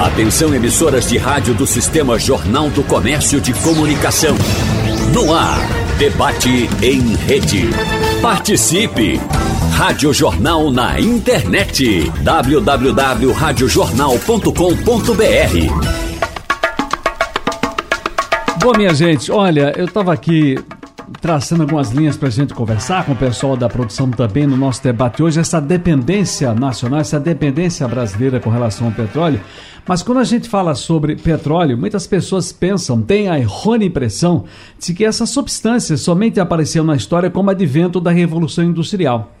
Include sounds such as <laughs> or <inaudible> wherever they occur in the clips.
Atenção emissoras de rádio do Sistema Jornal do Comércio de Comunicação. No ar, debate em rede. Participe! Rádio Jornal na internet. www.radiojornal.com.br Bom, minha gente, olha, eu estava aqui traçando algumas linhas para a gente conversar com o pessoal da produção também no nosso debate hoje, essa dependência nacional, essa dependência brasileira com relação ao petróleo. Mas quando a gente fala sobre petróleo, muitas pessoas pensam, têm a errônea impressão de que essa substância somente apareceu na história como advento da Revolução Industrial.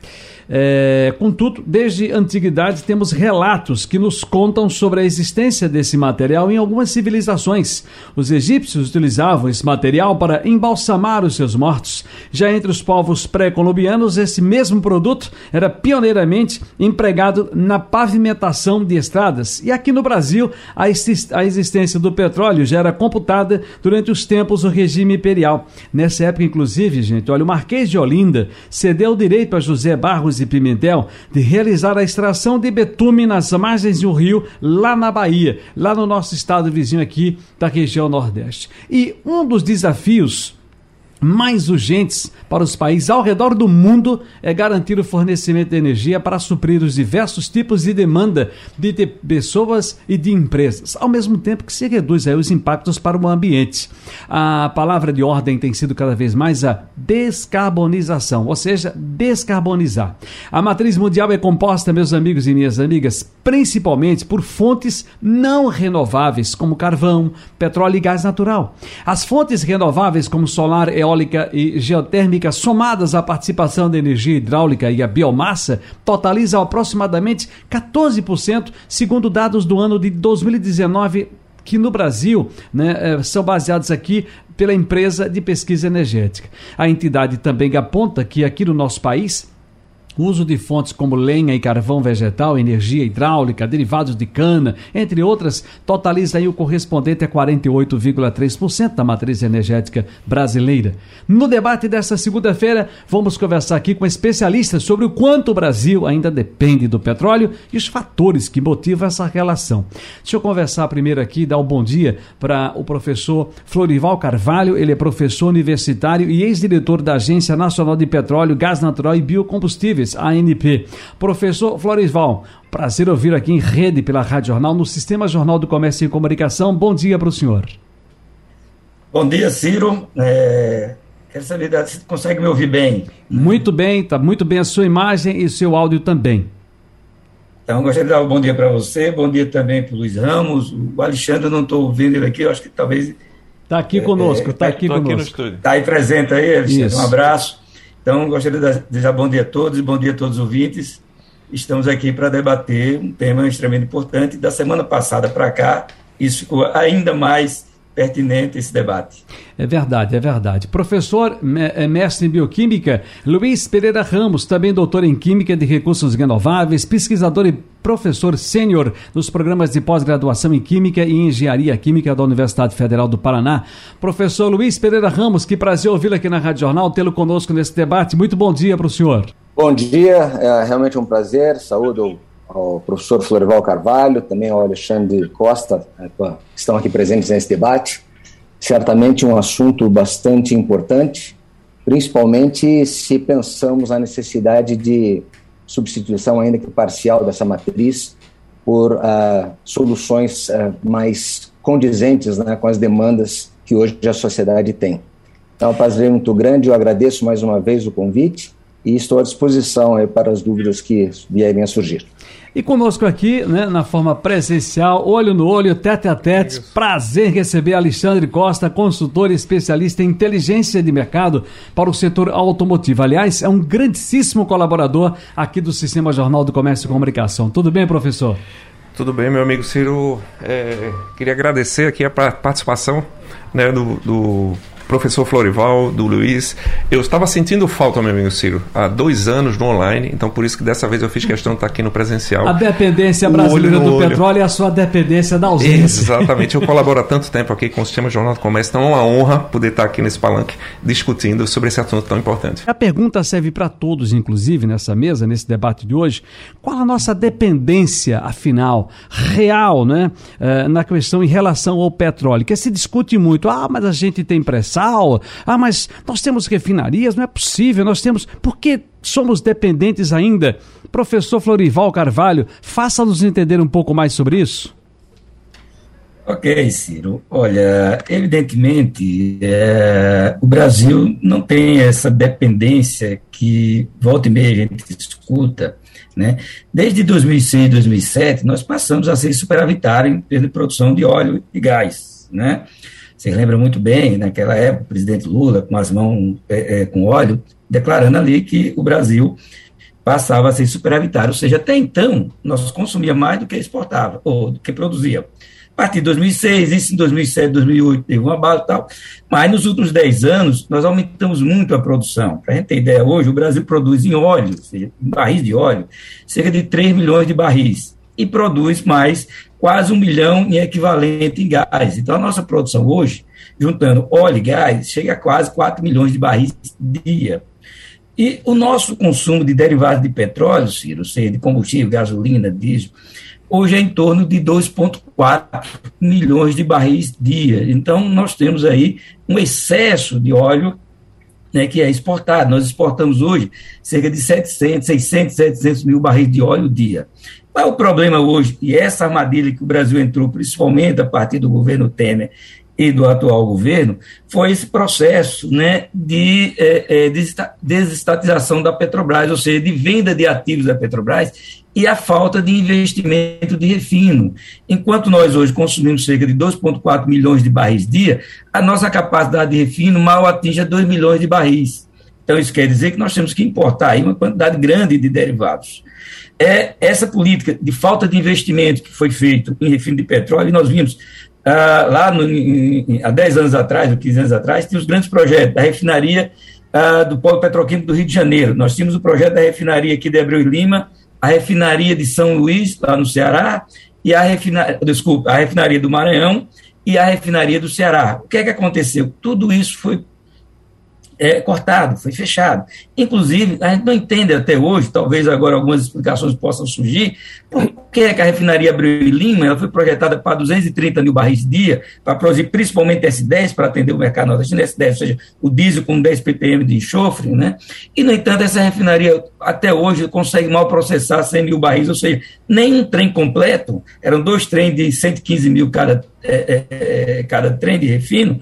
É, contudo, desde a antiguidade temos relatos que nos contam sobre a existência desse material em algumas civilizações. Os egípcios utilizavam esse material para embalsamar os seus mortos. Já entre os povos pré-colombianos, esse mesmo produto era pioneiramente empregado na pavimentação de estradas. E aqui no Brasil, a existência do petróleo já era computada durante os tempos do regime imperial. Nessa época, inclusive, gente, olha, o Marquês de Olinda cedeu o direito a José Barros e Pimentel de realizar a extração de betume nas margens de um rio lá na Bahia, lá no nosso estado vizinho aqui da região Nordeste. E um dos desafios mais urgentes para os países ao redor do mundo é garantir o fornecimento de energia para suprir os diversos tipos de demanda de pessoas e de empresas, ao mesmo tempo que se reduz aí os impactos para o ambiente. A palavra de ordem tem sido cada vez mais a descarbonização, ou seja, descarbonizar. A matriz mundial é composta, meus amigos e minhas amigas, principalmente por fontes não renováveis, como carvão, petróleo e gás natural. As fontes renováveis, como solar, eólica e geotérmica, somadas à participação da energia hidráulica e a biomassa, totalizam aproximadamente 14%, segundo dados do ano de 2019 que no Brasil né, eh, são baseados aqui pela empresa de pesquisa energética. A entidade também aponta que aqui no nosso país o uso de fontes como lenha e carvão vegetal, energia hidráulica, derivados de cana, entre outras, totaliza o correspondente a 48,3% da matriz energética brasileira. No debate desta segunda-feira, vamos conversar aqui com especialistas sobre o quanto o Brasil ainda depende do petróleo e os fatores que motivam essa relação. Deixa eu conversar primeiro aqui, dar um bom dia para o professor Florival Carvalho, ele é professor universitário e ex-diretor da Agência Nacional de Petróleo, Gás Natural e Biocombustíveis ANP. Professor Florisval, prazer ouvir aqui em rede pela Rádio Jornal, no Sistema Jornal do Comércio e Comunicação. Bom dia para o senhor. Bom dia, Ciro. É... Quero saber se consegue me ouvir bem. Muito bem, está muito bem a sua imagem e o seu áudio também. Então, gostaria de dar um bom dia para você, bom dia também para o Luiz Ramos. O Alexandre, eu não estou ouvindo ele aqui, eu acho que talvez. Está aqui conosco, está é, aqui conosco. Está aí presente aí, Alexandre. Isso. Um abraço. Então, gostaria de desejar bom dia a todos e bom dia a todos os ouvintes. Estamos aqui para debater um tema extremamente importante. Da semana passada para cá, isso ficou ainda mais pertinente esse debate. É verdade, é verdade. Professor, é, mestre em bioquímica, Luiz Pereira Ramos, também doutor em química de recursos renováveis, pesquisador e professor sênior nos programas de pós-graduação em química e engenharia química da Universidade Federal do Paraná. Professor Luiz Pereira Ramos, que prazer ouvi-lo aqui na Rádio Jornal, tê-lo conosco nesse debate. Muito bom dia para o senhor. Bom dia, é realmente um prazer. Saúdo ao professor Florival Carvalho, também ao Alexandre Costa, né, que estão aqui presentes nesse debate. Certamente um assunto bastante importante, principalmente se pensamos na necessidade de substituição, ainda que parcial, dessa matriz por uh, soluções uh, mais condizentes né, com as demandas que hoje a sociedade tem. Então, é um prazer muito grande, eu agradeço mais uma vez o convite e estou à disposição para as dúvidas que vierem a surgir. E conosco aqui, né, na forma presencial, olho no olho, tete a tete, prazer receber Alexandre Costa, consultor e especialista em inteligência de mercado para o setor automotivo. Aliás, é um grandíssimo colaborador aqui do Sistema Jornal do Comércio e Comunicação. Tudo bem, professor? Tudo bem, meu amigo Ciro. É, queria agradecer aqui a participação né, do, do professor Florival, do Luiz. Eu estava sentindo falta, meu amigo Ciro, há dois anos no online, então por isso que dessa vez eu fiz questão de estar aqui no presencial. A dependência brasileira do olho. petróleo e a sua dependência da ausência. Exatamente. Eu colaboro há tanto tempo aqui com o Sistema Jornal do Comércio, então é uma honra poder estar aqui nesse palanque discutindo sobre esse assunto tão importante. A pergunta serve para todos, inclusive, nessa mesa, nesse debate de hoje. Qual a nossa dependência, afinal, real, né, uh, na questão em relação ao petróleo? Que se discute muito, ah, mas a gente tem pré-sal, ah, mas nós temos refinarias, não é possível, nós temos. Por que somos dependentes ainda? Professor Florival Carvalho, faça-nos entender um pouco mais sobre isso. Ok, Ciro. Olha, evidentemente, é, o Brasil não tem essa dependência que volta e meia a gente escuta. Né? Desde 2006, 2007, nós passamos a ser superavitário em termos de produção de óleo e gás. Né? Você lembra muito bem, naquela época, o presidente Lula, com as mãos é, é, com óleo, declarando ali que o Brasil passava a ser superavitário, ou seja, até então, nós consumia mais do que exportava, ou do que produzia a partir de 2006, isso em 2007, 2008 teve uma base e tal, mas nos últimos 10 anos nós aumentamos muito a produção. Para a gente ter ideia, hoje o Brasil produz em óleo, ou seja, em barris de óleo, cerca de 3 milhões de barris e produz mais quase um milhão em equivalente em gás. Então a nossa produção hoje, juntando óleo e gás, chega a quase 4 milhões de barris dia. E o nosso consumo de derivados de petróleo, Ciro, seja de combustível, gasolina, diesel, hoje é em torno de 2,4 milhões de barris dia. Então, nós temos aí um excesso de óleo né, que é exportado. Nós exportamos hoje cerca de 700, 600, 700 mil barris de óleo dia. Qual é o problema hoje? E essa armadilha que o Brasil entrou, principalmente a partir do governo Temer e do atual governo, foi esse processo né, de é, é, desestatização da Petrobras, ou seja, de venda de ativos da Petrobras e a falta de investimento de refino. Enquanto nós hoje consumimos cerca de 2,4 milhões de barris dia, a nossa capacidade de refino mal atinge 2 milhões de barris. Então, isso quer dizer que nós temos que importar aí uma quantidade grande de derivados. É essa política de falta de investimento que foi feito em refino de petróleo, e nós vimos ah, lá no, em, há 10 anos atrás, ou 15 anos atrás, tinha os grandes projetos da refinaria ah, do Polo Petroquímico do Rio de Janeiro. Nós tínhamos o projeto da refinaria aqui de Abreu e Lima, a refinaria de São Luís, lá no Ceará, e a refinaria, desculpa, a refinaria do Maranhão e a refinaria do Ceará. O que é que aconteceu? Tudo isso foi é, cortado, foi fechado. Inclusive, a gente não entende até hoje, talvez agora algumas explicações possam surgir, por que, é que a refinaria Abreu e Lima ela foi projetada para 230 mil barris dia, para produzir principalmente S10, para atender o mercado nordestino, S10, ou seja, o diesel com 10 ppm de enxofre, né? e, no entanto, essa refinaria até hoje consegue mal processar 100 mil barris, ou seja, nem um trem completo, eram dois trens de 115 mil cada, é, é, é, cada trem de refino,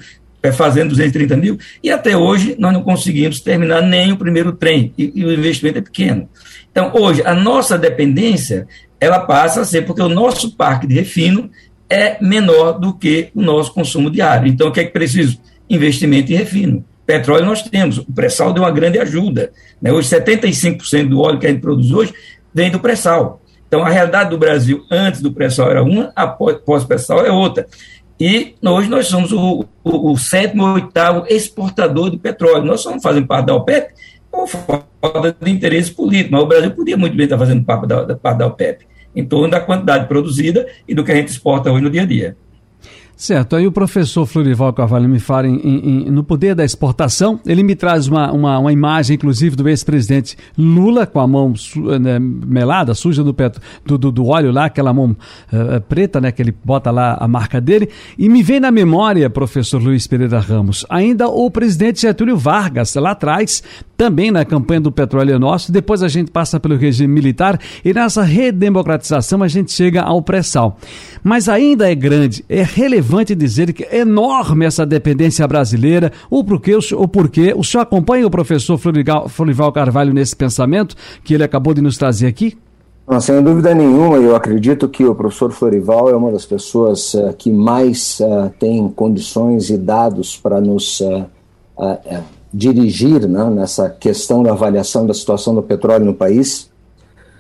fazendo 230 mil, e até hoje nós não conseguimos terminar nem o primeiro trem, e, e, o investimento é pequeno. Então, hoje, a nossa dependência, ela passa a ser, porque o nosso parque de refino é menor do que o nosso consumo diário. Então, o que é que preciso? Investimento em refino. Petróleo nós temos, o pré-sal deu uma grande ajuda. Né? Hoje, 75% do óleo que a gente produz hoje vem do pré-sal. Então, a realidade do Brasil antes do pré-sal era uma, após pré-sal é outra. E hoje nós somos o, o, o sétimo ou oitavo exportador de petróleo. Nós somos fazendo parte da OPEP por falta de interesse político, mas o Brasil podia muito bem estar fazendo parte da, parte da OPEP, em torno da quantidade produzida e do que a gente exporta hoje no dia a dia. Certo, aí o professor Florival Carvalho me fala em, em, no poder da exportação. Ele me traz uma, uma, uma imagem, inclusive, do ex-presidente Lula com a mão su, né, melada, suja do, petro, do, do, do, óleo lá, aquela mão uh, preta, né, que ele bota lá a marca dele. E me vem na memória, professor Luiz Pereira Ramos, ainda o presidente Getúlio Vargas, lá atrás, também na campanha do Petróleo é Nosso. Depois a gente passa pelo regime militar e nessa redemocratização a gente chega ao pré-sal. Mas ainda é grande, é relevante dizer que é enorme essa dependência brasileira, o porquê, o porquê. O senhor acompanha o professor Florival Carvalho nesse pensamento que ele acabou de nos trazer aqui? Não, sem dúvida nenhuma, eu acredito que o professor Florival é uma das pessoas uh, que mais uh, tem condições e dados para nos uh, dirigir né, nessa questão da avaliação da situação do petróleo no país.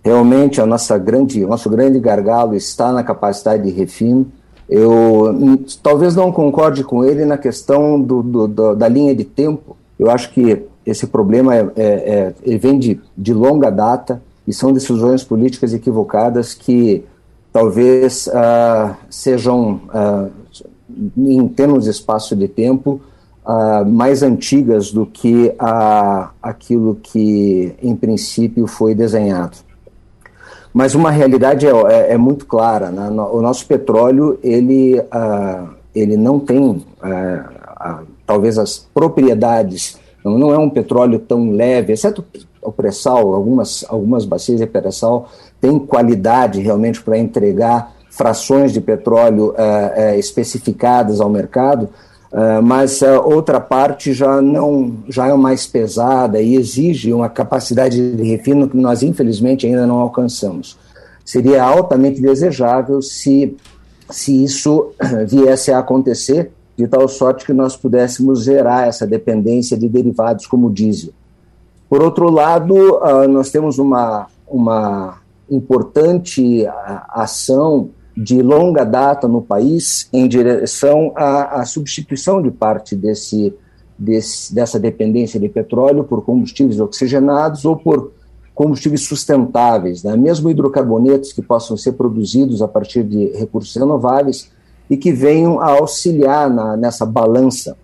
Realmente, a nossa grande, o nosso grande gargalo está na capacidade de refino. Eu talvez não concorde com ele na questão do, do, do, da linha de tempo. Eu acho que esse problema é, é, é, vem de, de longa data e são decisões políticas equivocadas que talvez uh, sejam, uh, em termos de espaço de tempo, uh, mais antigas do que aquilo que, em princípio, foi desenhado. Mas uma realidade é, é, é muito clara. Né? O nosso petróleo, ele, uh, ele não tem, uh, talvez, as propriedades, não, é um petróleo tão leve, exceto o pré-sal, algumas, algumas bacias de pré-sal têm qualidade realmente para entregar frações de petróleo especificadas ao mercado, Uh, mas a outra parte já não já é mais pesada e exige uma capacidade de refino que nós infelizmente ainda não alcançamos. Seria altamente desejável se se isso <clears throat> viesse a acontecer de tal sorte que nós pudéssemos zerar essa dependência de derivados como o diesel. Por outro lado, uh, nós temos uma uma importante ação de longa data no país em direção à, à substituição de parte desse, desse, dessa dependência de petróleo por combustíveis oxigenados ou por combustíveis sustentáveis, né? mesmo hidrocarbonetos que possam ser produzidos a partir de recursos renováveis e que venham a auxiliar na, nessa balança.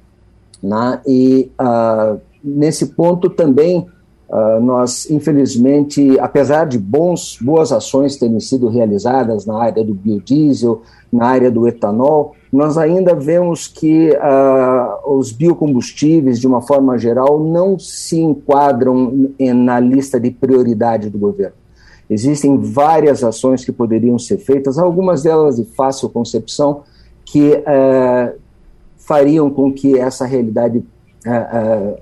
Né? E uh, nesse ponto também Uh, nós, infelizmente, apesar de bons, boas ações terem sido realizadas na área do biodiesel, na área do etanol, nós ainda vemos que uh, os biocombustíveis, de uma forma geral, não se enquadram na lista de prioridade do governo. Existem várias ações que poderiam ser feitas, algumas delas de fácil concepção, que uh, fariam com que essa realidade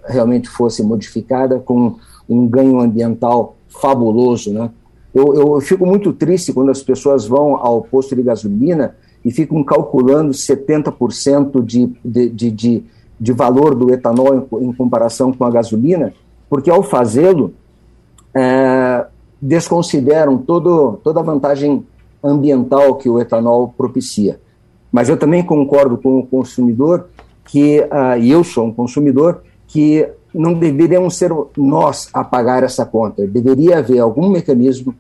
realmente fosse modificada com um ganho ambiental fabuloso, né? Eu, eu fico muito triste quando as pessoas vão ao posto de gasolina e ficam calculando 70% de, de, de, de, valor do etanol em, em, comparação com a gasolina, porque ao fazê-lo, é, desconsideram todo, toda a vantagem ambiental que o etanol propicia. Mas eu também concordo com o consumidor que, uh, e eu sou um consumidor, que não deveríamos ser nós a pagar essa conta. Deveria haver algum mecanismo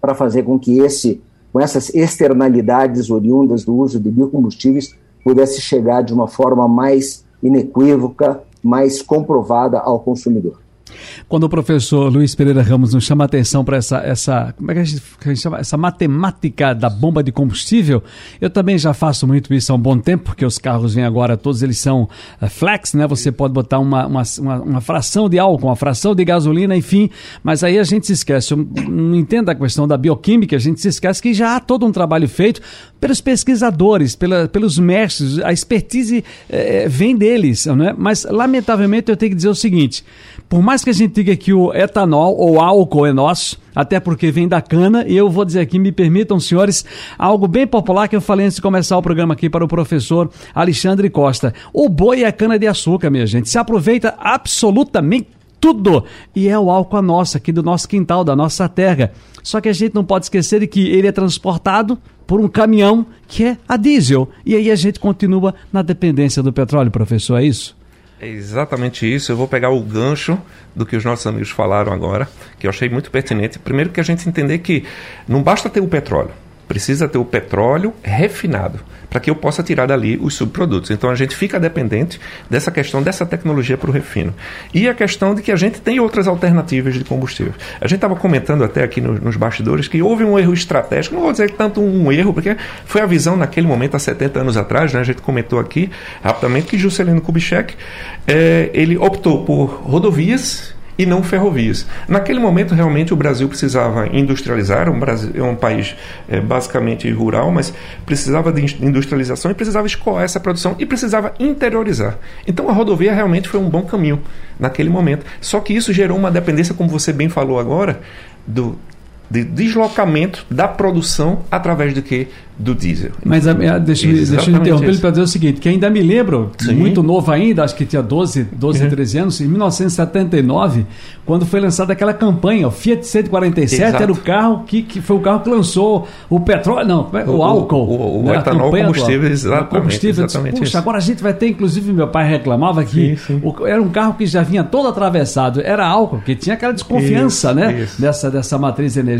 para fazer com que esse, com essas externalidades oriundas do uso de biocombustíveis pudesse chegar de uma forma mais inequívoca, mais comprovada ao consumidor. Quando o professor Luiz Pereira Ramos nos chama a atenção para essa, essa, como é que a gente, chama? Essa matemática da bomba de combustível, eu também já faço muito isso há um bom tempo, porque os carros vêm agora, todos eles são uh, flex, né? Você pode botar uma, uma, uma, uma, fração de álcool, uma fração de gasolina, enfim, mas aí a gente se esquece, eu não entendo a questão da bioquímica, a gente se esquece que já há todo um trabalho feito pelos pesquisadores, pela, pelos mestres, a expertise eh, vem deles, né? Mas, lamentavelmente, eu tenho que dizer o seguinte, por mais que a gente diga que o etanol ou álcool é nosso, até porque vem da cana, e eu vou dizer aqui, me permitam, senhores, algo bem popular que eu falei antes de começar o programa aqui para o professor Alexandre Costa. O boi é cana de açúcar, minha gente. Se aproveita absolutamente tudo. E é o álcool nossa, aqui do nosso quintal, da nossa terra. Só que a gente não pode esquecer que ele é transportado por um caminhão que é a diesel. E aí a gente continua na dependência do petróleo, professor, é isso? É exatamente isso. Eu vou pegar o gancho do que os nossos amigos falaram agora, que eu achei muito pertinente. Primeiro que a gente entender que não basta ter o petróleo, precisa ter o petróleo refinado para que eu possa tirar dali os subprodutos. Então a gente fica dependente dessa questão dessa tecnologia para o refino. E a questão de que a gente tem outras alternativas de combustível. A gente estava comentando até aqui no, nos bastidores que houve um erro estratégico, não vou dizer tanto um erro, porque foi a visão naquele momento, há 70 anos atrás, né? a gente comentou aqui rapidamente que Juscelino Kubitschek é, ele optou por rodovias e não ferrovias. Naquele momento, realmente, o Brasil precisava industrializar, um Brasil, é um país é, basicamente rural, mas precisava de industrialização e precisava escoar essa produção e precisava interiorizar. Então, a rodovia realmente foi um bom caminho naquele momento. Só que isso gerou uma dependência, como você bem falou agora, do de deslocamento da produção através do que? Do diesel. Mas a, a, deixa, deixa eu interromper ele para dizer o seguinte, que ainda me lembro, Sim. muito novo ainda, acho que tinha 12, 12 uhum. 13 anos, em 1979, quando foi lançada aquela campanha, o Fiat 147 Exato. era o carro que, que foi o carro que lançou o petróleo, não, o, o álcool. O, o, né, o etanol combustível, exatamente. Combustível, exatamente Puxa, agora a gente vai ter, inclusive meu pai reclamava que sim, sim. O, era um carro que já vinha todo atravessado, era álcool, que tinha aquela desconfiança, isso, né, isso. Dessa, dessa matriz energética.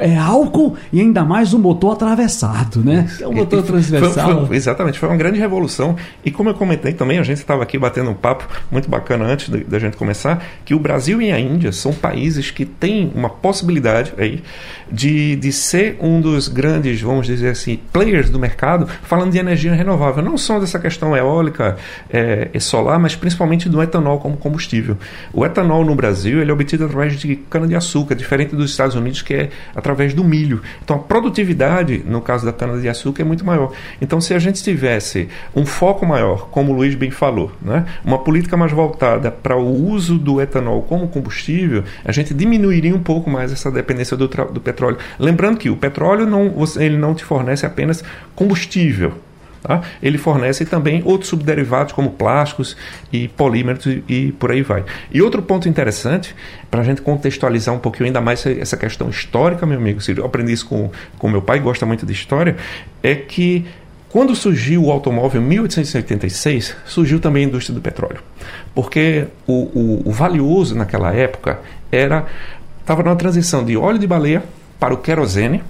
É álcool e ainda mais o motor atravessado, né? É um motor transversal. Foi, foi, exatamente, foi uma grande revolução. E como eu comentei também, a gente estava aqui batendo um papo muito bacana antes da gente começar, que o Brasil e a Índia são países que têm uma possibilidade aí de, de ser um dos grandes, vamos dizer assim, players do mercado, falando de energia renovável. Não só dessa questão eólica é, e solar, mas principalmente do etanol como combustível. O etanol no Brasil ele é obtido através de cana-de-açúcar, diferente dos Estados Unidos, que é através do milho. Então a produtividade, no caso da cana-de-açúcar, é muito maior. Então, se a gente tivesse um foco maior, como o Luiz bem falou, né, uma política mais voltada para o uso do etanol como combustível, a gente diminuiria um pouco mais essa dependência do, do petróleo. Lembrando que o petróleo não, ele não te fornece apenas combustível. Tá? Ele fornece também outros subderivados como plásticos e polímeros e, e por aí vai. E outro ponto interessante, para a gente contextualizar um pouquinho ainda mais essa questão histórica, meu amigo, eu aprendi isso com, com meu pai, gosta muito de história, é que quando surgiu o automóvel em 1886, surgiu também a indústria do petróleo. Porque o, o, o valioso naquela época era estava numa transição de óleo de baleia para o querosene.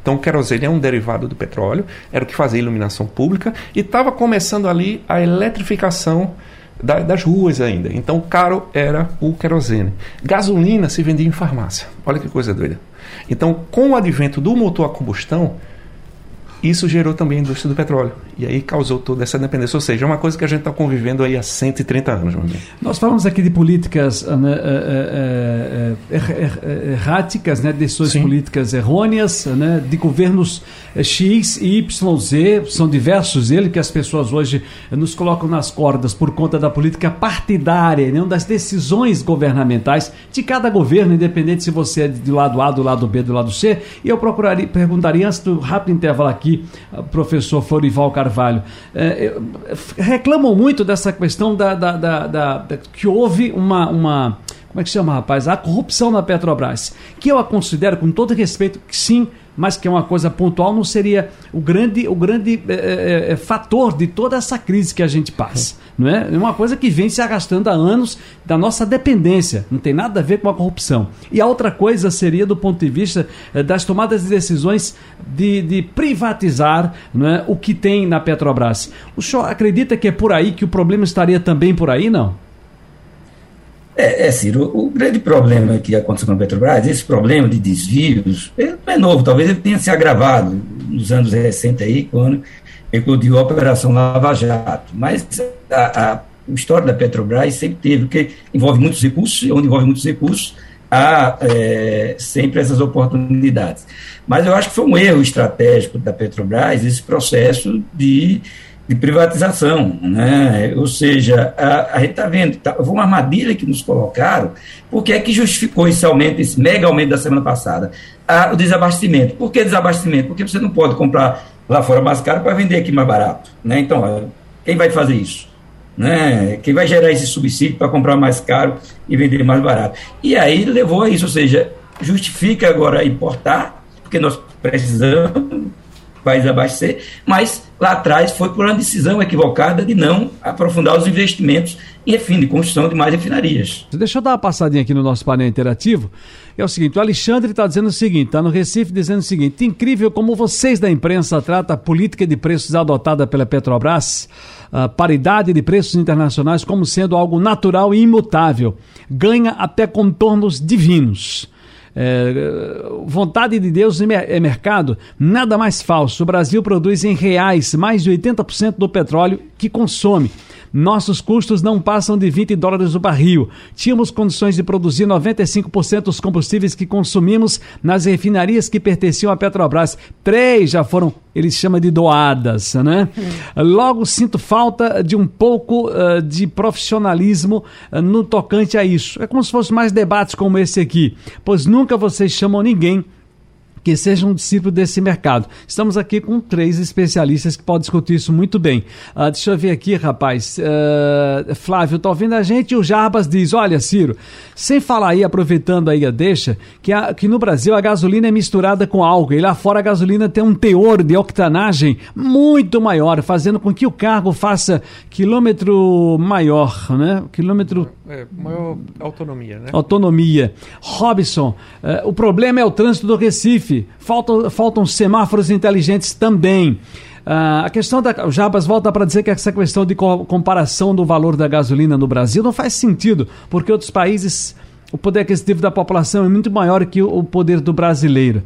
Então, o querosene é um derivado do petróleo, era o que fazia iluminação pública, e estava começando ali a eletrificação da, das ruas ainda. Então, caro era o querosene. Gasolina se vendia em farmácia. Olha que coisa doida. Então, com o advento do motor a combustão, isso gerou também a indústria do petróleo. E aí causou toda essa dependência. Ou seja, é uma coisa que a gente está convivendo aí há 130 anos. Nós falamos aqui de políticas uh, né, uh, uh, erráticas, né, decisões Sim. políticas errôneas, né, de governos X e Y, Z, são diversos eles que as pessoas hoje nos colocam nas cordas por conta da política partidária, não das decisões governamentais de cada governo, independente se você é do lado A, do lado B, do lado C. E eu procuraria, perguntaria antes do rápido intervalo aqui, aqui, professor Florival Carvalho, é, reclamam muito dessa questão da, da, da, da, que houve uma, uma. Como é que chama, rapaz? A corrupção na Petrobras. Que eu a considero, com todo respeito, que sim, mas que é uma coisa pontual, não seria o grande, o grande é, é, fator de toda essa crise que a gente passa. Não é? é uma coisa que vem se arrastando há anos da nossa dependência, não tem nada a ver com a corrupção. E a outra coisa seria do ponto de vista das tomadas de decisões de, de privatizar não é, o que tem na Petrobras. O senhor acredita que é por aí que o problema estaria também por aí, não? É, é, Ciro, o grande problema que aconteceu com a Petrobras, esse problema de desvios, não é novo, talvez ele tenha se agravado nos anos recentes aí, quando eclodiu a Operação Lava Jato. Mas a, a história da Petrobras sempre teve, porque envolve muitos recursos, onde envolve muitos recursos, há é, sempre essas oportunidades. Mas eu acho que foi um erro estratégico da Petrobras esse processo de de privatização, né? ou seja, a, a gente está vendo, tá, uma armadilha que nos colocaram, porque é que justificou esse aumento, esse mega aumento da semana passada? o desabastecimento. Por que desabastecimento? Porque você não pode comprar lá fora mais caro para vender aqui mais barato. Né? Então, quem vai fazer isso? Né? Quem vai gerar esse subsídio para comprar mais caro e vender mais barato? E aí levou a isso, ou seja, justifica agora importar, porque nós precisamos país abastecer, mas lá atrás foi por uma decisão equivocada de não aprofundar os investimentos em refino, de construção de mais refinarias. Deixa eu dar uma passadinha aqui no nosso painel interativo. É o seguinte, o Alexandre está dizendo o seguinte, está no Recife dizendo o seguinte, incrível como vocês da imprensa tratam a política de preços adotada pela Petrobras, a paridade de preços internacionais como sendo algo natural e imutável. Ganha até contornos divinos. É, vontade de Deus é mercado, nada mais falso. O Brasil produz em reais mais de 80% do petróleo que consome. Nossos custos não passam de 20 dólares o barril. Tínhamos condições de produzir 95% dos combustíveis que consumimos nas refinarias que pertenciam à Petrobras. Três já foram, eles chamam de doadas, né? Logo sinto falta de um pouco uh, de profissionalismo uh, no tocante a isso. É como se fosse mais debates como esse aqui, pois nunca vocês chamam ninguém que seja um discípulo desse mercado. Estamos aqui com três especialistas que podem discutir isso muito bem. Uh, deixa eu ver aqui, rapaz. Uh, Flávio, tá ouvindo a gente? E o Jarbas diz: Olha, Ciro, sem falar aí, aproveitando aí a deixa, que, a, que no Brasil a gasolina é misturada com álcool e lá fora a gasolina tem um teor de octanagem muito maior, fazendo com que o carro faça quilômetro maior, né? Quilômetro. É, maior autonomia, né? Autonomia. Robson, uh, o problema é o trânsito do Recife. Recife, faltam, faltam semáforos inteligentes também. Uh, a questão da. O Jabas volta para dizer que essa questão de co comparação do valor da gasolina no Brasil não faz sentido, porque outros países o poder aquisitivo da população é muito maior que o poder do brasileiro.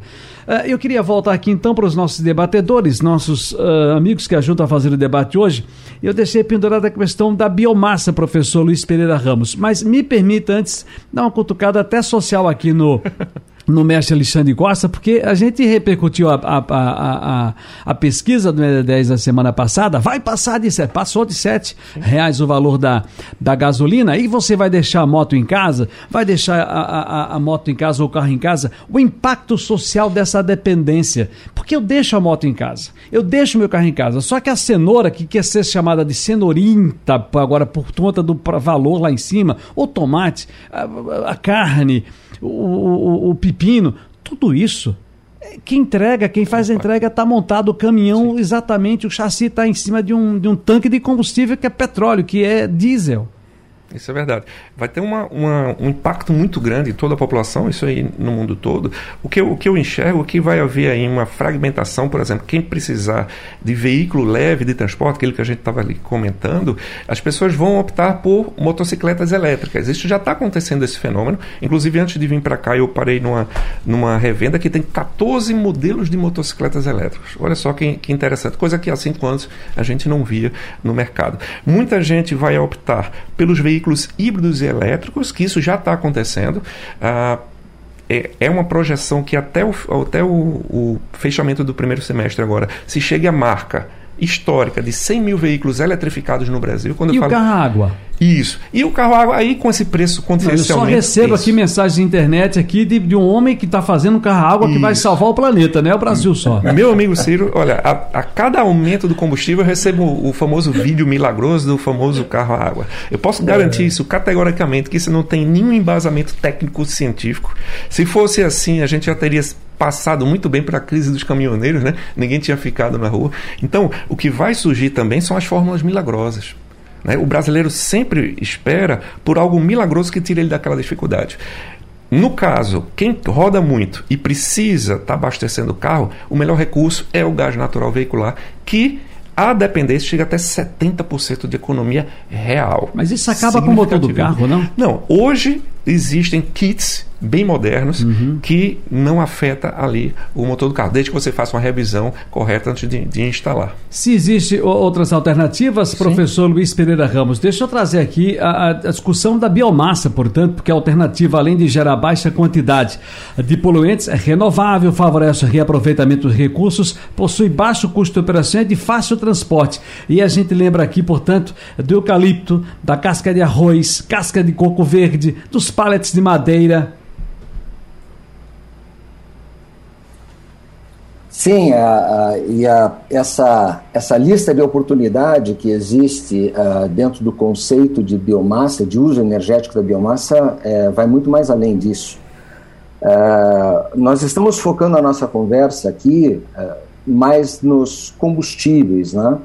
Uh, eu queria voltar aqui então para os nossos debatedores, nossos uh, amigos que ajudam a fazer o debate hoje. Eu deixei pendurada a questão da biomassa, professor Luiz Pereira Ramos. Mas me permita antes dar uma cutucada até social aqui no. <laughs> no mestre Alexandre Costa, porque a gente repercutiu a, a, a, a, a pesquisa do MED10 na semana passada, vai passar de sete, passou de 7 reais o valor da, da gasolina, aí você vai deixar a moto em casa, vai deixar a, a, a moto em casa ou o carro em casa, o impacto social dessa dependência, porque eu deixo a moto em casa, eu deixo meu carro em casa, só que a cenoura, que quer ser chamada de cenourinta agora por conta do valor lá em cima, o tomate, a, a carne, o, o, o pepino, tudo isso quem entrega, quem faz a entrega está montado o caminhão, Sim. exatamente, o chassi está em cima de um, de um tanque de combustível que é petróleo, que é diesel. Isso é verdade. Vai ter uma, uma, um impacto muito grande em toda a população, isso aí no mundo todo. O que, eu, o que eu enxergo é que vai haver aí uma fragmentação, por exemplo, quem precisar de veículo leve de transporte, aquele que a gente estava ali comentando, as pessoas vão optar por motocicletas elétricas. Isso já está acontecendo esse fenômeno. Inclusive, antes de vir para cá, eu parei numa, numa revenda que tem 14 modelos de motocicletas elétricas. Olha só que, que interessante, coisa que há cinco anos a gente não via no mercado. Muita gente vai optar pelos veículos veículos híbridos e elétricos, que isso já está acontecendo. Ah, é, é, uma projeção que até, o, até o, o fechamento do primeiro semestre agora se chegue à marca histórica de 100 mil veículos eletrificados no Brasil. Quando e eu falo... o carro-água? Isso. E o carro-água aí com esse preço contingencialmente... Eu só recebo aqui mensagens de internet aqui de, de um homem que está fazendo um carro-água que vai salvar o planeta, né? O Brasil só. Meu amigo Ciro, olha, a, a, cada aumento do combustível eu recebo o famoso vídeo milagroso do famoso carro-água. Eu posso garantir é. isso categoricamente, que isso não tem nenhum embasamento técnico científico. Se fosse assim, a gente já teria passado muito bem para a crise dos caminhoneiros, né? Ninguém tinha ficado na rua. Então, o que vai surgir também são as fórmulas milagrosas. Né? O brasileiro sempre espera por algo milagroso que tire ele daquela dificuldade. No caso, quem roda muito e precisa estar tá abastecendo o carro, o melhor recurso é o gás natural veicular, que a dependência chega até 70% de economia real. Mas isso acaba com o motor do carro, não? Não. Hoje existem kits bem modernos uhum. que não afeta ali o motor do carro, desde que você faça uma revisão correta antes de, de instalar. Se existem outras alternativas, Sim. professor Luiz Pereira Ramos, deixa eu trazer aqui a, a, discussão da biomassa, portanto, porque a alternativa, além de gerar baixa quantidade de poluentes, é renovável, favorece o reaproveitamento dos recursos, possui baixo custo de operação e é de fácil transporte. E a gente lembra aqui, portanto, do eucalipto, da casca de arroz, casca de coco verde, dos pallets de madeira, Sim, a, a, e a, essa, essa lista de oportunidade que existe uh, dentro do conceito de biomassa, de uso energético da biomassa, é, vai muito mais além disso. Uh, nós estamos focando a nossa conversa aqui uh, mais nos combustíveis, né?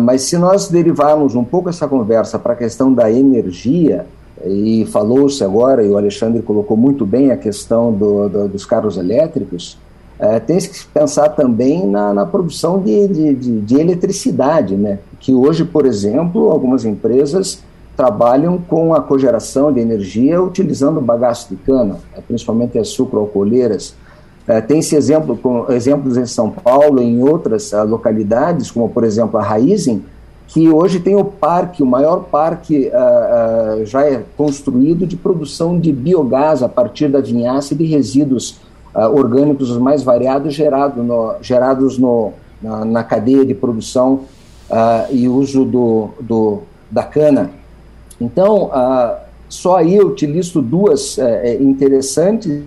mas se nós derivarmos um pouco essa conversa para a questão da energia, e falou-se agora, e o Alexandre colocou muito bem a questão do, do, dos carros elétricos, é, tem que pensar também na, na produção de, de, de, de, eletricidade, né? que hoje, por exemplo, algumas empresas trabalham com a cogeração de energia utilizando bagaço de cana, é, principalmente as sucroalcooleiras. É, Tem-se exemplo, com, exemplos em São Paulo em outras uh, localidades, como por exemplo a Raizen, que hoje tem o parque, o maior parque uh, uh, já é construído de produção de biogás a partir da vinhaça e de resíduos uh, orgânicos os mais variados gerado no, gerados no, na, na, cadeia de produção uh, e uso do, do, da cana. Então, uh, só aí eu utilizo duas eh, eh, interessantes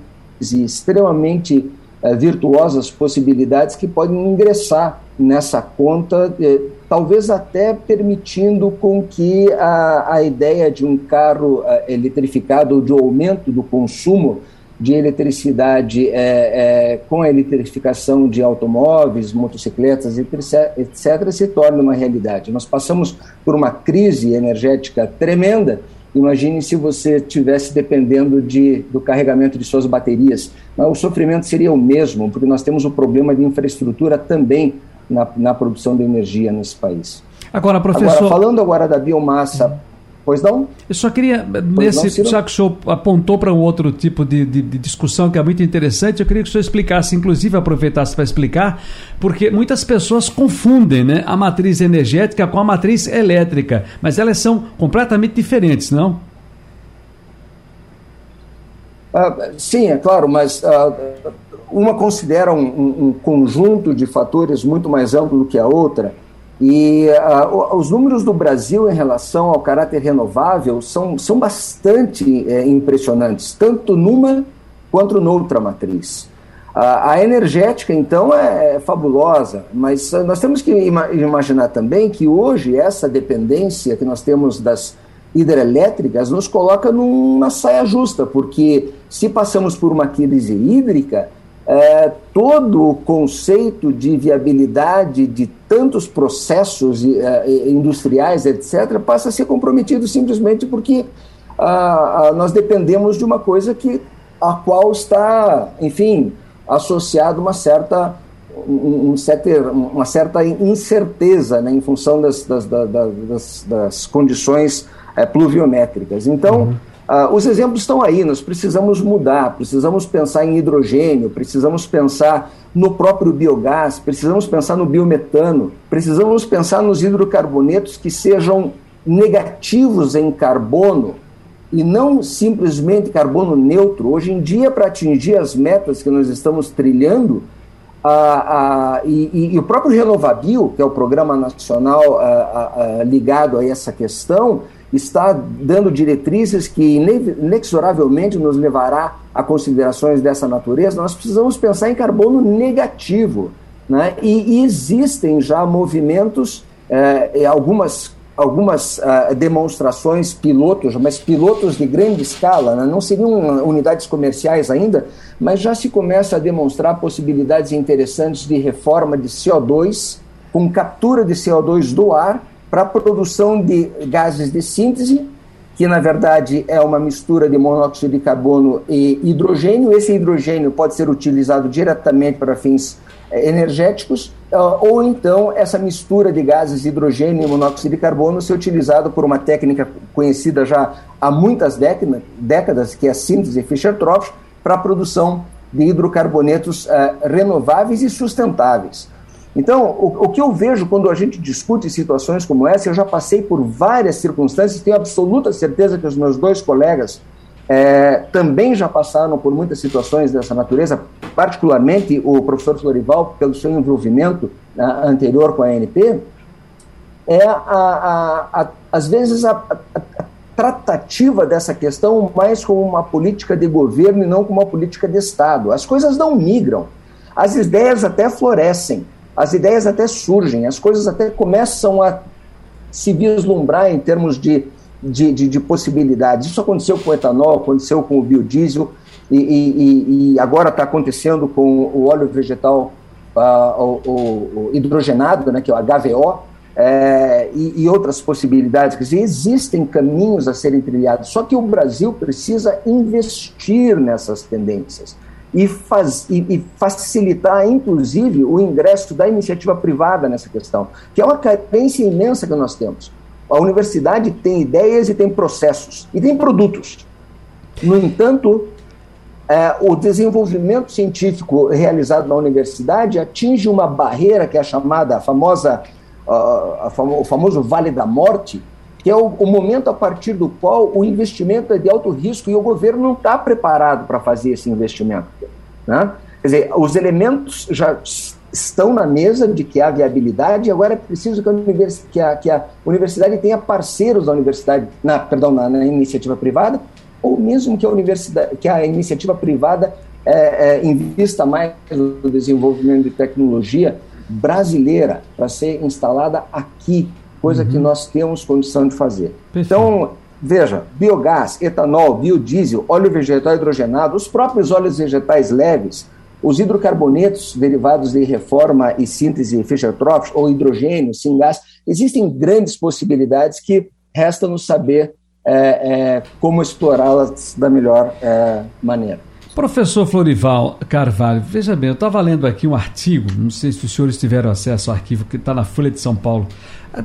e extremamente uh, virtuosas possibilidades que podem ingressar nessa conta, eh, talvez até permitindo com que a, a ideia de um carro eletrificado, de aumento do consumo de eletricidade é, é, com a eletrificação de automóveis, motocicletas, etc., etc., se torne uma realidade. Nós passamos por uma crise energética tremenda. Imagine se você estivesse dependendo de, do carregamento de suas baterias. O sofrimento seria o mesmo, porque nós temos um problema de infraestrutura também na, na produção de energia nesse país. Agora, professor. Agora, falando agora da biomassa Pois não? Eu só queria, pois nesse, não, já que o senhor apontou para um outro tipo de, de, de, discussão que é muito interessante, eu queria que o senhor explicasse, inclusive aproveitasse para explicar, porque muitas pessoas confundem né, a matriz energética com a matriz elétrica, mas elas são completamente diferentes, não? Ah, sim, é claro, mas ah, uma considera um, um conjunto de fatores muito mais amplo do que a outra. E uh, os números do Brasil em relação ao caráter renovável são, são bastante é, impressionantes, tanto numa quanto noutra matriz. Uh, a energética, então, é, é fabulosa, mas uh, nós temos que ima imaginar também que hoje essa dependência que nós temos das hidrelétricas nos coloca numa saia justa, porque se passamos por uma crise hídrica, é, todo o conceito de viabilidade de tantos processos é, industriais, etc., passa a ser comprometido simplesmente porque ah, ah, nós dependemos de uma coisa que a qual está, enfim, associado uma certa um, um uma certa incerteza né, em função das, das, das, das condições é, pluviométricas. Então, uhum. Uh, os exemplos estão aí, nós precisamos mudar, precisamos pensar em hidrogênio, precisamos pensar no próprio biogás, precisamos pensar no biometano, precisamos pensar nos hidrocarbonetos que sejam negativos em carbono e não simplesmente carbono neutro. Hoje em dia, para atingir as metas que nós estamos trilhando, uh, uh, e, e, o próprio Renovabil, que é o programa nacional ligado a essa questão, está dando diretrizes que inexoravelmente nos levará a considerações dessa natureza, nós precisamos pensar em carbono negativo. Né? E, e existem já movimentos, eh, algumas, algumas eh, demonstrações pilotos, mas pilotos de grande escala, né? não seriam unidades comerciais ainda, mas já se começa a demonstrar possibilidades interessantes de reforma de CO2, com captura de CO2 do ar para a produção de gases de síntese, que na verdade é uma mistura de monóxido de carbono e hidrogênio. Esse hidrogênio pode ser utilizado diretamente para fins eh, energéticos, eh, ou então essa mistura de gases hidrogênio e monóxido de carbono ser utilizado por uma técnica conhecida já há muitas décadas, que é a síntese Fischer-Tropsch, para a produção de hidrocarbonetos uh, renováveis e sustentáveis. Então, o, o, que eu vejo quando a gente discute situações como essa, eu já passei por várias circunstâncias, tenho absoluta certeza que os meus dois colegas é, também já passaram por muitas situações dessa natureza, particularmente o professor Florival, pelo seu envolvimento né, anterior com a ANP, é, a, a, a, às vezes, a, tratativa dessa questão mais como uma política de governo e não como uma política de Estado. As coisas não migram, as ideias até florescem, as ideias até surgem, as coisas até começam a se vislumbrar em termos de, de, de, de possibilidades. Isso aconteceu com o etanol, aconteceu com o biodiesel e, e, e agora está acontecendo com o óleo vegetal uh, o, o, hidrogenado, né, que é o HVO, é, e, e, outras possibilidades. Quer dizer, existem caminhos a serem trilhados, só que o Brasil precisa investir nessas tendências e, faz, e, e, facilitar, inclusive, o ingresso da iniciativa privada nessa questão, que é uma carência imensa que nós temos. A universidade tem ideias e tem processos, e tem produtos. No entanto, é, o desenvolvimento científico realizado na universidade atinge uma barreira que é chamada, a famosa, uh, a o famoso Vale da Morte, que é o, o, momento a partir do qual o investimento é de alto risco e o governo não está preparado para fazer esse investimento. Né? Quer dizer, os elementos já estão na mesa de que há viabilidade, agora é preciso que a, univers, que a, que a universidade tenha parceiros da universidade, na, perdão, na, na, iniciativa privada, ou mesmo que a, universidade, que a iniciativa privada é, é, invista mais no desenvolvimento de tecnologia brasileira para ser instalada aqui, coisa uhum. que nós temos condição de fazer. Perfeito. Então, veja, biogás, etanol, biodiesel, óleo vegetal hidrogenado, os próprios óleos vegetais leves, os hidrocarbonetos derivados de reforma e síntese Fischer-Tropsch, ou hidrogênio, gás, existem grandes possibilidades que resta nos saber é, é, como explorá-las da melhor é, maneira. Professor Florival Carvalho, veja bem, eu estava lendo aqui um artigo, não sei se os senhores tiveram acesso ao arquivo que está na Folha de São Paulo,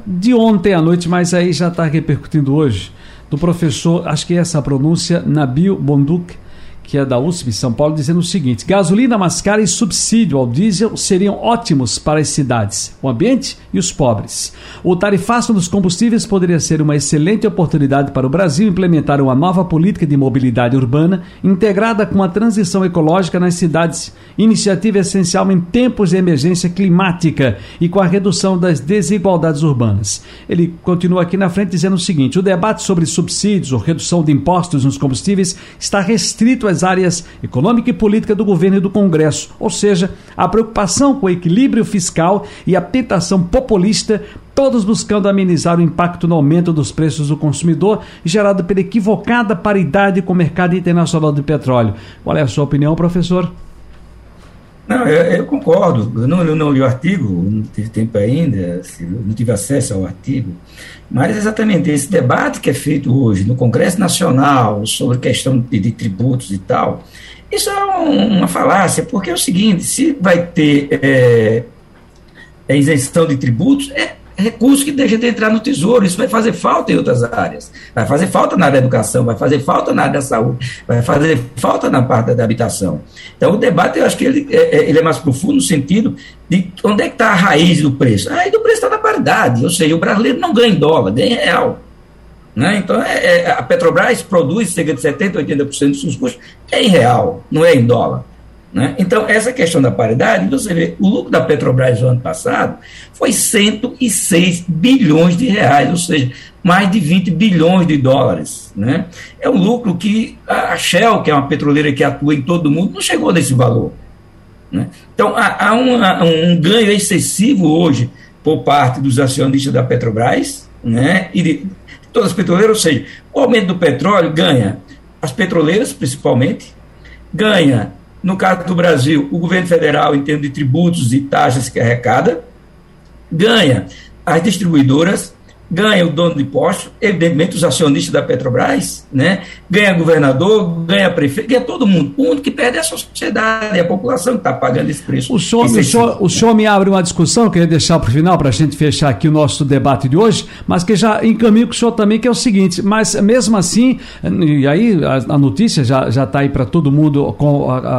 de ontem à noite, mas aí já está repercutindo hoje, do professor, acho que é essa a pronúncia, Nabil Bonduk, que é da USP São Paulo, dizendo o seguinte: gasolina mais cara e subsídio ao diesel seriam ótimos para as cidades, o ambiente e os pobres. O tarifaço dos combustíveis poderia ser uma excelente oportunidade para o Brasil implementar uma nova política de mobilidade urbana integrada com a transição ecológica nas cidades, iniciativa essencial em tempos de emergência climática e com a redução das desigualdades urbanas. Ele continua aqui na frente dizendo o seguinte: o debate sobre subsídios ou redução de impostos nos combustíveis está restrito às áreas econômica e política do governo e do Congresso, ou seja, a preocupação com o equilíbrio fiscal e a tentação populista todos buscando amenizar o impacto no aumento dos preços do consumidor gerado pela equivocada paridade com o mercado internacional de petróleo. Qual é a sua opinião, professor? Não, eu, eu concordo. Eu não, eu não, li o artigo, não tive tempo ainda, não tive acesso ao artigo. Mas exatamente esse debate que é feito hoje no Congresso Nacional sobre questão de, de tributos e tal, isso é um, uma falácia, porque é o seguinte: se vai ter é, é isenção de tributos, é recurso que deixa de entrar no tesouro. Isso vai fazer falta em outras áreas. Vai fazer falta na área da educação, vai fazer falta na área da saúde, vai fazer falta na parte da habitação. Então, o debate, eu acho que ele é, é ele é mais profundo no sentido de onde é que está a raiz do preço. A raiz do preço está na paridade, ou seja, o brasileiro não ganha em dólar, ganha em real. Né? Então, é, é, a Petrobras produz cerca de 70%, 80% dos seus custos em real, não é em dólar. Né? Então, essa questão da paridade, você vê, o lucro da Petrobras no ano passado foi 106 bilhões de reais, ou seja, mais de 20 bilhões de dólares. Né? É um lucro que a Shell, que é uma petroleira que atua em todo o mundo, não chegou nesse valor. Né? Então, há, há um, ganho excessivo hoje por parte dos acionistas da Petrobras né? e de todas as petroleiras, ou seja, o aumento do petróleo ganha as petroleiras, principalmente, ganha no caso do Brasil, o governo federal, em termos de tributos e taxas que arrecada, ganha as distribuidoras ganha o dono de posto, evidentemente os acionistas da Petrobras, né? Ganha governador, ganha prefeito, ganha todo mundo. O único que perde é a sociedade, é a população que está pagando esse preço. O senhor, o, senhor, o senhor me abre uma discussão, queria deixar para o final, para a gente fechar aqui o nosso debate de hoje, mas que já encaminho com o senhor também, que é o seguinte, mas mesmo assim, e aí a, a notícia já está aí para todo mundo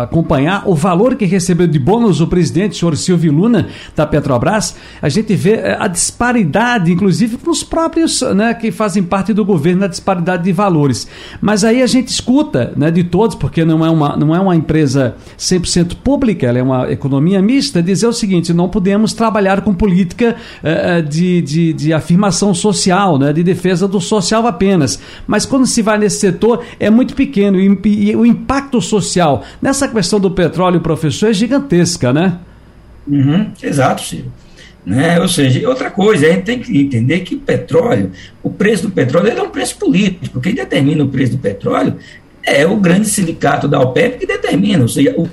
acompanhar, o valor que recebeu de bônus o presidente, o senhor Silvio Luna, da Petrobras, a gente vê eh, a disparidade, inclusive, nos próprios né, que fazem parte do governo na disparidade de valores. Mas aí a gente escuta né, de todos, porque não é uma, não é uma empresa 100% pública, ela é uma economia mista, dizer o seguinte: não podemos trabalhar com política uh, de, de, de, afirmação social, né, de defesa do social apenas. Mas quando se vai nesse setor, é muito pequeno e, e o impacto social nessa questão do petróleo, professor, é gigantesca, né? Uhum, exato, Ciro. Né? Ou seja, outra coisa, a gente tem que entender que o petróleo, o preço do petróleo é um preço político. Quem determina o preço do petróleo é o grande sindicato da OPEP que determina. Ou seja, o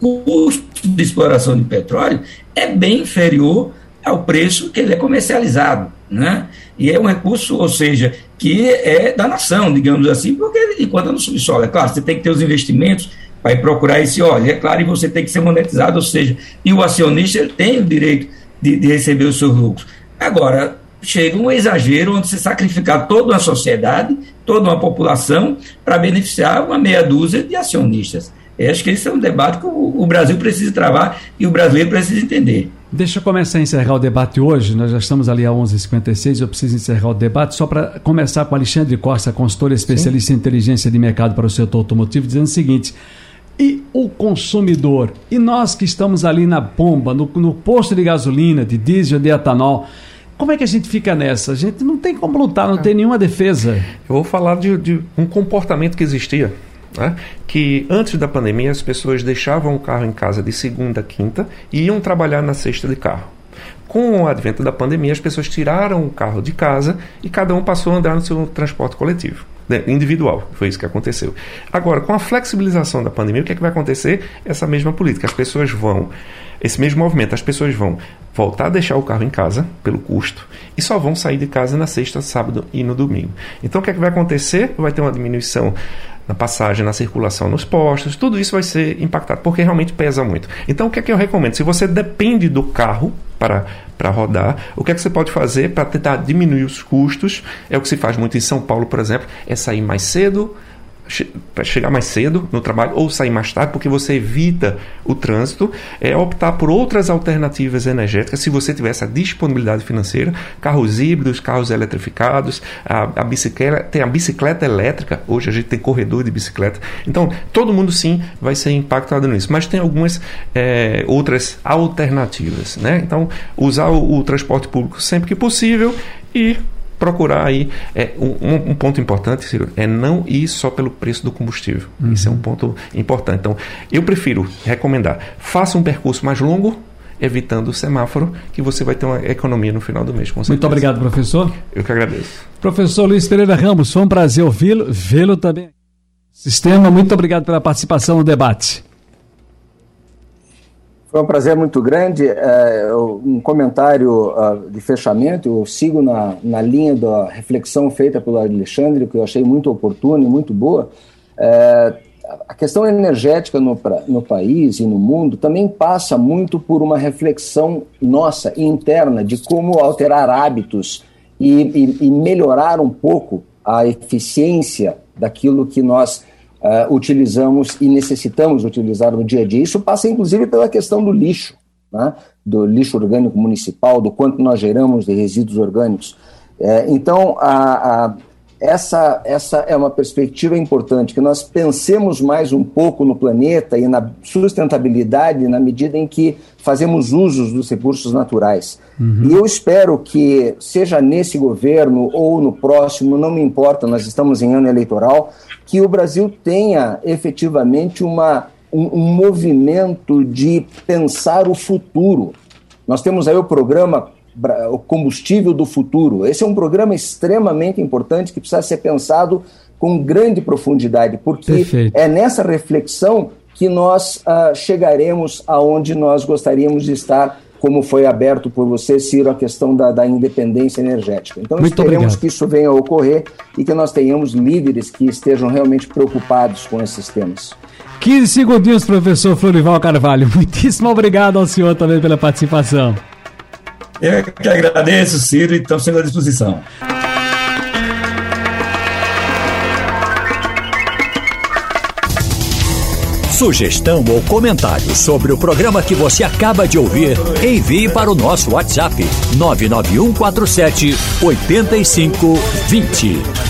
custo de exploração de petróleo é bem inferior ao preço que ele é comercializado. Né? E é um recurso, ou seja, que é da nação, digamos assim, porque enquanto no subsolo, é claro, você tem que ter os investimentos para procurar esse óleo, é claro, e você tem que ser monetizado, ou seja, e o acionista ele tem o direito de, de receber os seus lucros. Agora, chega um exagero onde se sacrificar toda uma sociedade, toda uma população, para beneficiar uma meia dúzia de acionistas. Eu acho que esse é um debate que o, o Brasil precisa travar e o brasileiro precisa entender. Deixa eu começar a encerrar o debate hoje. Nós já estamos ali a 11h56. Eu preciso encerrar o debate só para começar com Alexandre Costa, consultor especialista Sim. em inteligência de mercado para o setor automotivo, dizendo o seguinte: e o consumidor. E nós que estamos ali na bomba, no, no posto de gasolina, de diesel, de etanol. Como é que a gente fica nessa? A gente não tem como lutar, não tem nenhuma defesa. Eu vou falar de, de um comportamento que existia né? que antes da pandemia as pessoas deixavam o carro em casa de segunda a quinta e iam trabalhar na sexta de carro. Com o advento da pandemia, as pessoas tiraram o carro de casa e cada um passou a andar no seu transporte coletivo né, individual. Foi isso que aconteceu. Agora, com a flexibilização da pandemia, o que, é que vai acontecer? Essa mesma política. As pessoas vão, esse mesmo movimento, as pessoas vão voltar a deixar o carro em casa, pelo custo, e só vão sair de casa na sexta, sábado e no domingo. Então, o que, é que vai acontecer? Vai ter uma diminuição na passagem, na circulação nos postos, tudo isso vai ser impactado, porque realmente pesa muito. Então, o que é que eu recomendo? Se você depende do carro para, para rodar, o que é que você pode fazer para tentar diminuir os custos? É o que se faz muito em São Paulo, por exemplo, é sair mais cedo, para chegar mais cedo no trabalho ou sair mais tarde, porque você evita o trânsito, é optar por outras alternativas energéticas. Se você tiver essa disponibilidade financeira, carros híbridos, carros eletrificados, a, a bicicleta, tem a bicicleta elétrica, hoje a gente tem corredor de bicicleta, então todo mundo sim vai ser impactado nisso, mas tem algumas é, outras alternativas, né? Então usar o, o transporte público sempre que possível e procurar aí. É, um, um, ponto importante, Ciro, é não ir só pelo preço do combustível. Uhum. Isso é um ponto importante. Então, eu prefiro recomendar: faça um percurso mais longo, evitando o semáforo, que você vai ter uma economia no final do mês. Muito obrigado, professor. Eu que agradeço. Professor Luiz Pereira Ramos, foi um prazer ouvi-lo, vê-lo também. Sistema, muito obrigado pela participação no debate. Foi um prazer muito grande. É, um comentário uh, de fechamento, eu sigo na, na linha da reflexão feita pelo Alexandre, que eu achei muito oportuna e muito boa. É, a questão energética no, no país e no mundo também passa muito por uma reflexão nossa, interna, de como alterar hábitos e, e, e melhorar um pouco a eficiência daquilo que nós uh, utilizamos e necessitamos utilizar no dia a dia. Isso passa, inclusive, pela questão do lixo, né? do lixo orgânico municipal, do quanto nós geramos de resíduos orgânicos. É, então, a, a, essa, essa é uma perspectiva importante, que nós pensemos mais um pouco no planeta e na sustentabilidade na medida em que fazemos usos dos recursos naturais. Uhum. E eu espero que, seja nesse governo ou no próximo, não me importa, nós estamos em ano eleitoral, que o Brasil tenha efetivamente uma, um, um movimento de pensar o futuro. Nós temos aí o programa o combustível do futuro. Esse é um programa extremamente importante que precisa ser pensado com grande profundidade, porque Perfeito. é nessa reflexão que nós uh, chegaremos aonde nós gostaríamos de estar, como foi aberto por você, Ciro, a questão da, da independência energética. Então, Muito esperemos obrigado. que isso venha a ocorrer e que nós tenhamos líderes que estejam realmente preocupados com esses temas. 15 segundinhos, professor Florival Carvalho. <laughs> Muitíssimo obrigado ao senhor também pela participação. Eu que agradeço, Ciro, e estamos sendo à disposição. Sugestão ou comentário sobre o programa que você acaba de ouvir, envie para o nosso WhatsApp 99147 8520.